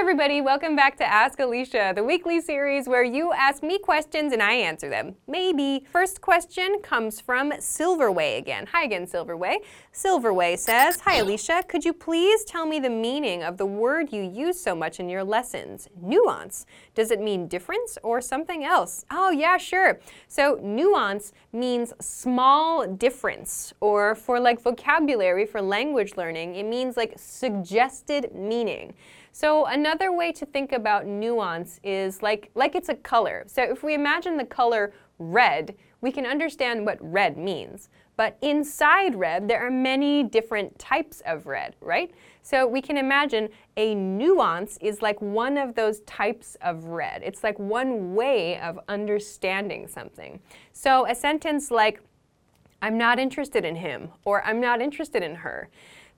Everybody. Welcome back to Ask Alicia, the weekly series where you ask me questions and I answer them. Maybe. First question comes from Silverway again. Hi again, Silverway. Silverway says Hi, Alicia. Could you please tell me the meaning of the word you use so much in your lessons? Nuance. Does it mean difference or something else? Oh, yeah, sure. So, nuance means small difference, or for like vocabulary for language learning, it means like suggested meaning. So another way to think about nuance is like, like it's a color. So if we imagine the color red, we can understand what red means. But inside red, there are many different types of red, right? So we can imagine a nuance is like one of those types of red. It's like one way of understanding something. So a sentence like, I'm not interested in him, or I'm not interested in her.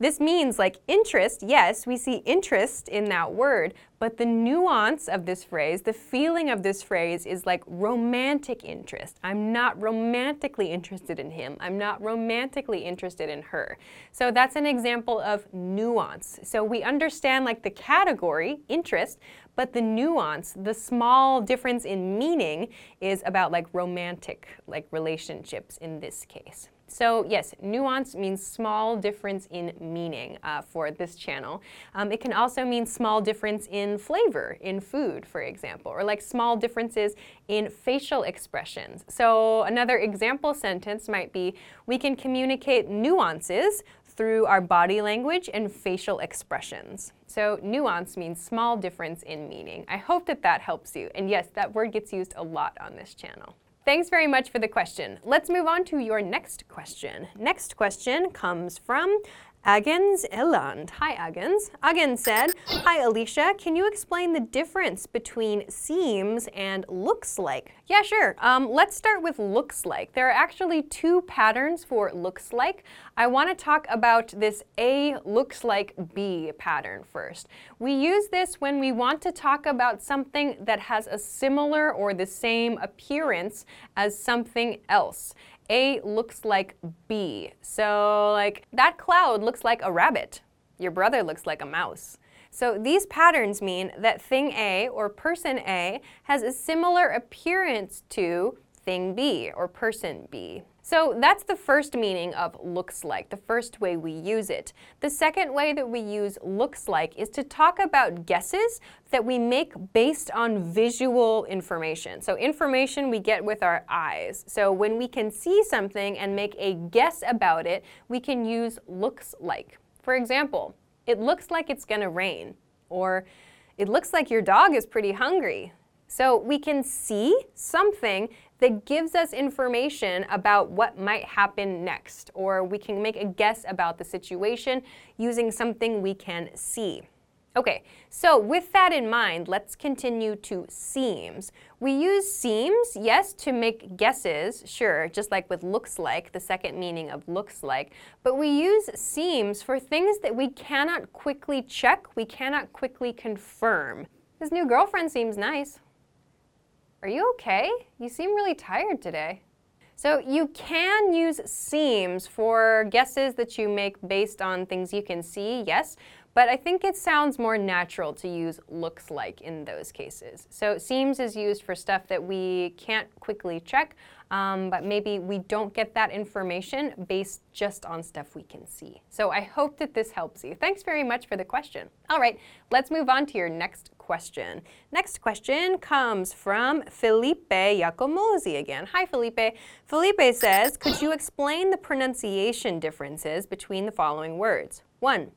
This means like interest, yes, we see interest in that word, but the nuance of this phrase, the feeling of this phrase is like romantic interest. I'm not romantically interested in him. I'm not romantically interested in her. So that's an example of nuance. So we understand like the category, interest, but the nuance, the small difference in meaning is about like romantic like relationships in this case. So yes, nuance means small difference in meaning uh, for this channel. Um, it can also mean small difference in flavor in food, for example, or like small differences in facial expressions. So another example sentence might be, we can communicate nuances through our body language and facial expressions. So nuance means small difference in meaning. I hope that that helps you. And yes, that word gets used a lot on this channel. Thanks very much for the question. Let's move on to your next question. Next question comes from Agens Eland. Hi, Agens. Agens said, Hi, Alicia. Can you explain the difference between seems and looks like? Yeah, sure. Um, let's start with looks like. There are actually two patterns for looks like. I want to talk about this A looks like B pattern first. We use this when we want to talk about something that has a similar or the same appearance as something else. A looks like B. So, like, that cloud looks like a rabbit. Your brother looks like a mouse. So these patterns mean that thing A or person A has a similar appearance to thing B or person B. So that's the first meaning of looks like, the first way we use it. The second way that we use looks like is to talk about guesses that we make based on visual information. So information we get with our eyes. So when we can see something and make a guess about it, we can use looks like. For example, it looks like it's going to rain. Or it looks like your dog is pretty hungry. So we can see something that gives us information about what might happen next, or we can make a guess about the situation using something we can see. Okay, so with that in mind, let's continue to seems. We use seems, yes, to make guesses, sure, just like with looks like, the second meaning of looks like, but we use seems for things that we cannot quickly check, we cannot quickly confirm. His new girlfriend seems nice. Are you okay? You seem really tired today. So you can use seems for guesses that you make based on things you can see, yes, but I think it sounds more natural to use looks like in those cases. So seems is used for stuff that we can't quickly check, um, but maybe we don't get that information based just on stuff we can see. So I hope that this helps you. Thanks very much for the question. All right, let's move on to your next question. Next question comes from Felipe Giacomosi again. Hi, Felipe. Felipe says, could you explain the pronunciation differences between the following words? One,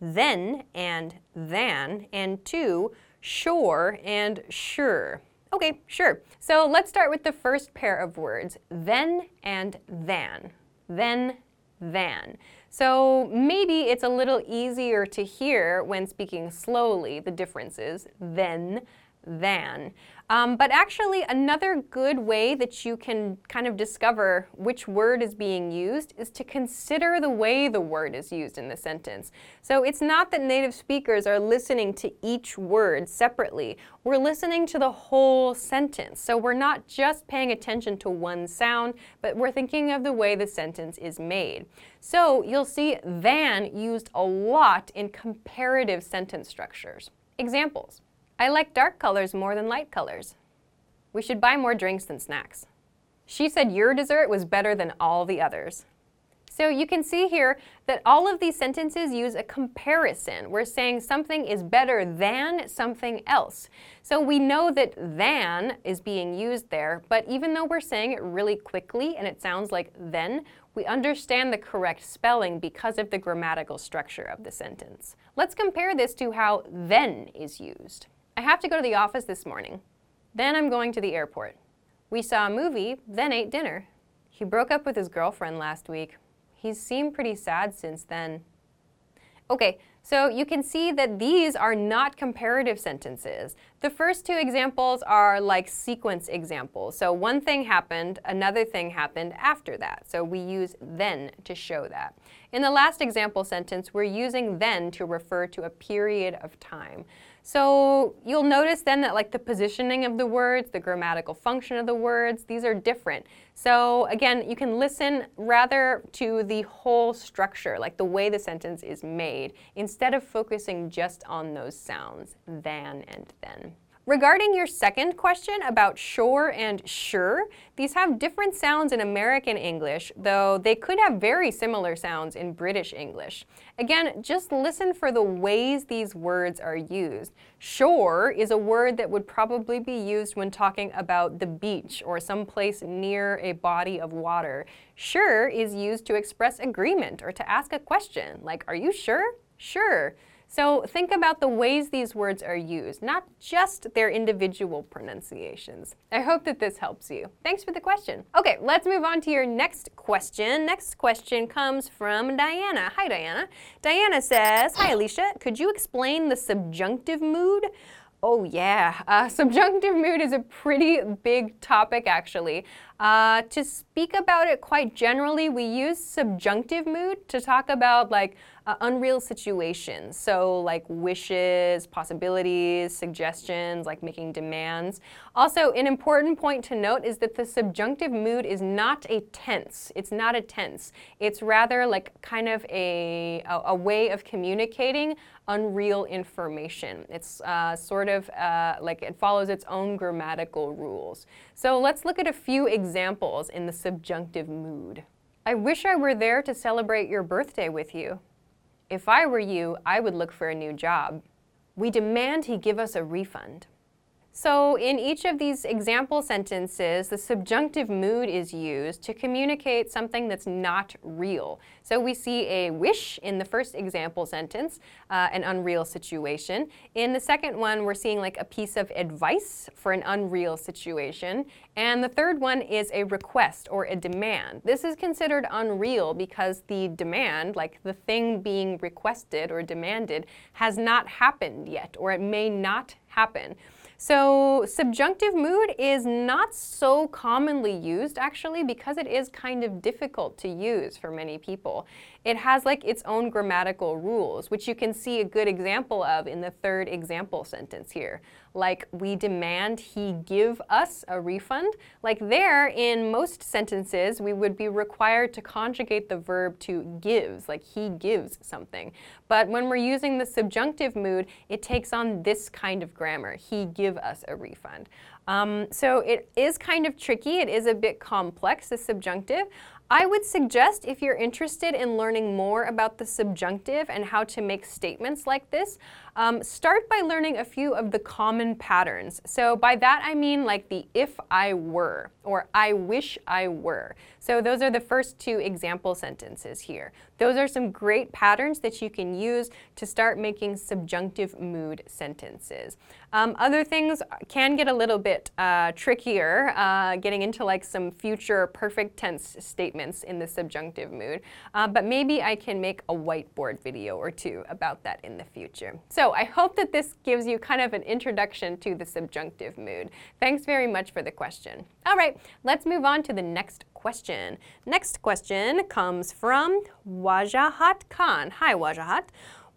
then and than, and two, sure and sure. Okay, sure. So let's start with the first pair of words, then and than. Then, than. So maybe it's a little easier to hear when speaking slowly the differences, then, than. Um, but actually, another good way that you can kind of discover which word is being used is to consider the way the word is used in the sentence. So it's not that native speakers are listening to each word separately. We're listening to the whole sentence. So we're not just paying attention to one sound, but we're thinking of the way the sentence is made. So you'll see than used a lot in comparative sentence structures. Examples. I like dark colors more than light colors. We should buy more drinks than snacks. She said your dessert was better than all the others. So you can see here that all of these sentences use a comparison. We're saying something is better than something else. So we know that than is being used there, but even though we're saying it really quickly and it sounds like then, we understand the correct spelling because of the grammatical structure of the sentence. Let's compare this to how then is used. I have to go to the office this morning. Then I'm going to the airport. We saw a movie, then ate dinner. He broke up with his girlfriend last week. He's seemed pretty sad since then. Okay, so you can see that these are not comparative sentences. The first two examples are like sequence examples. So one thing happened, another thing happened after that. So we use then to show that. In the last example sentence, we're using then to refer to a period of time. So you'll notice then that like the positioning of the words, the grammatical function of the words, these are different. So again, you can listen rather to the whole structure, like the way the sentence is made, instead of focusing just on those sounds, than and then. Regarding your second question about sure and sure, these have different sounds in American English, though they could have very similar sounds in British English. Again, just listen for the ways these words are used. Shore is a word that would probably be used when talking about the beach or some place near a body of water. Sure is used to express agreement or to ask a question, like, are you sure? Sure. So think about the ways these words are used, not just their individual pronunciations. I hope that this helps you. Thanks for the question. Okay, let's move on to your next question. Next question comes from Diana. Hi, Diana. Diana says, Hi, Alicia. Could you explain the subjunctive mood? Oh, yeah. Uh, subjunctive mood is a pretty big topic, actually. Uh, to speak about it quite generally, we use subjunctive mood to talk about like uh, unreal situations. So, like wishes, possibilities, suggestions, like making demands. Also, an important point to note is that the subjunctive mood is not a tense. It's not a tense. It's rather like kind of a, a, a way of communicating unreal information. It's uh, sort of uh, like it follows its own grammatical rules. So, let's look at a few examples in the subjunctive mood. I wish I were there to celebrate your birthday with you. If I were you, I would look for a new job. We demand he give us a refund. So in each of these example sentences, the subjunctive mood is used to communicate something that's not real. So we see a wish in the first example sentence, uh, an unreal situation. In the second one, we're seeing like a piece of advice for an unreal situation. And the third one is a request or a demand. This is considered unreal because the demand, like the thing being requested or demanded, has not happened yet, or it may not happen. So subjunctive mood is not so commonly used actually because it is kind of difficult to use for many people. It has like its own grammatical rules, which you can see a good example of in the third example sentence here like we demand he give us a refund. Like there, in most sentences, we would be required to conjugate the verb to gives, like he gives something. But when we're using the subjunctive mood, it takes on this kind of grammar. He give us a refund. Um, so it is kind of tricky. It is a bit complex, the subjunctive. I would suggest if you're interested in learning more about the subjunctive and how to make statements like this, um, start by learning a few of the common patterns. So by that I mean like the if I were or I wish I were. So those are the first two example sentences here. Those are some great patterns that you can use to start making subjunctive mood sentences. Um, other things can get a little bit uh, trickier, uh, getting into like some future perfect tense statements in the subjunctive mood, uh, but maybe I can make a whiteboard video or two about that in the future. So I hope that this gives you kind of an introduction to the subjunctive mood. Thanks very much for the question. All right, let's move on to the next question. Next question comes from Wajahat Khan. Hi, Wajahat.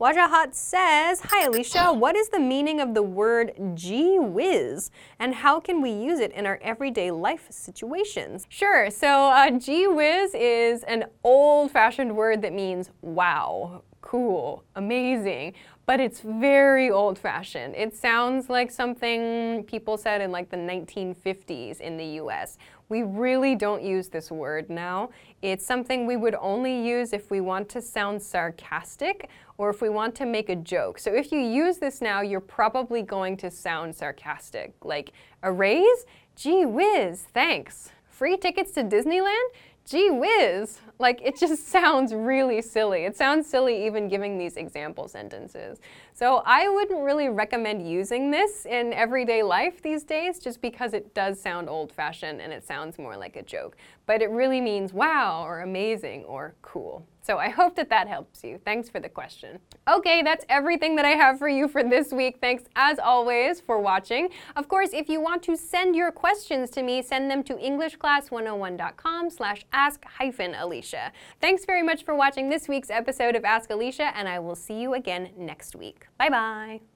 Wajahat says, Hi Alicia, what is the meaning of the word gee whiz and how can we use it in our everyday life situations? Sure, so uh, gee whiz is an old fashioned word that means wow, cool, amazing. but it's very old fashioned. It sounds like something people said in like the 1950s in the US. We really don't use this word now. It's something we would only use if we want to sound sarcastic or if we want to make a joke. So if you use this now, you're probably going to sound sarcastic. Like, a raise? Gee whiz, thanks. Free tickets to Disneyland? Gee whiz! Like, it just sounds really silly. It sounds silly even giving these example sentences. So I wouldn't really recommend using this in everyday life these days just because it does sound old-fashioned and it sounds more like a joke. But it really means wow or amazing or cool. So I hope that that helps you. Thanks for the question. Okay, that's everything that I have for you for this week. Thanks as always for watching. Of course, if you want to send your questions to me, send them to englishclass101.com slash ask hyphen Alicia. Thanks very much for watching this week's episode of Ask Alicia, and I will see you again next week. Bye bye.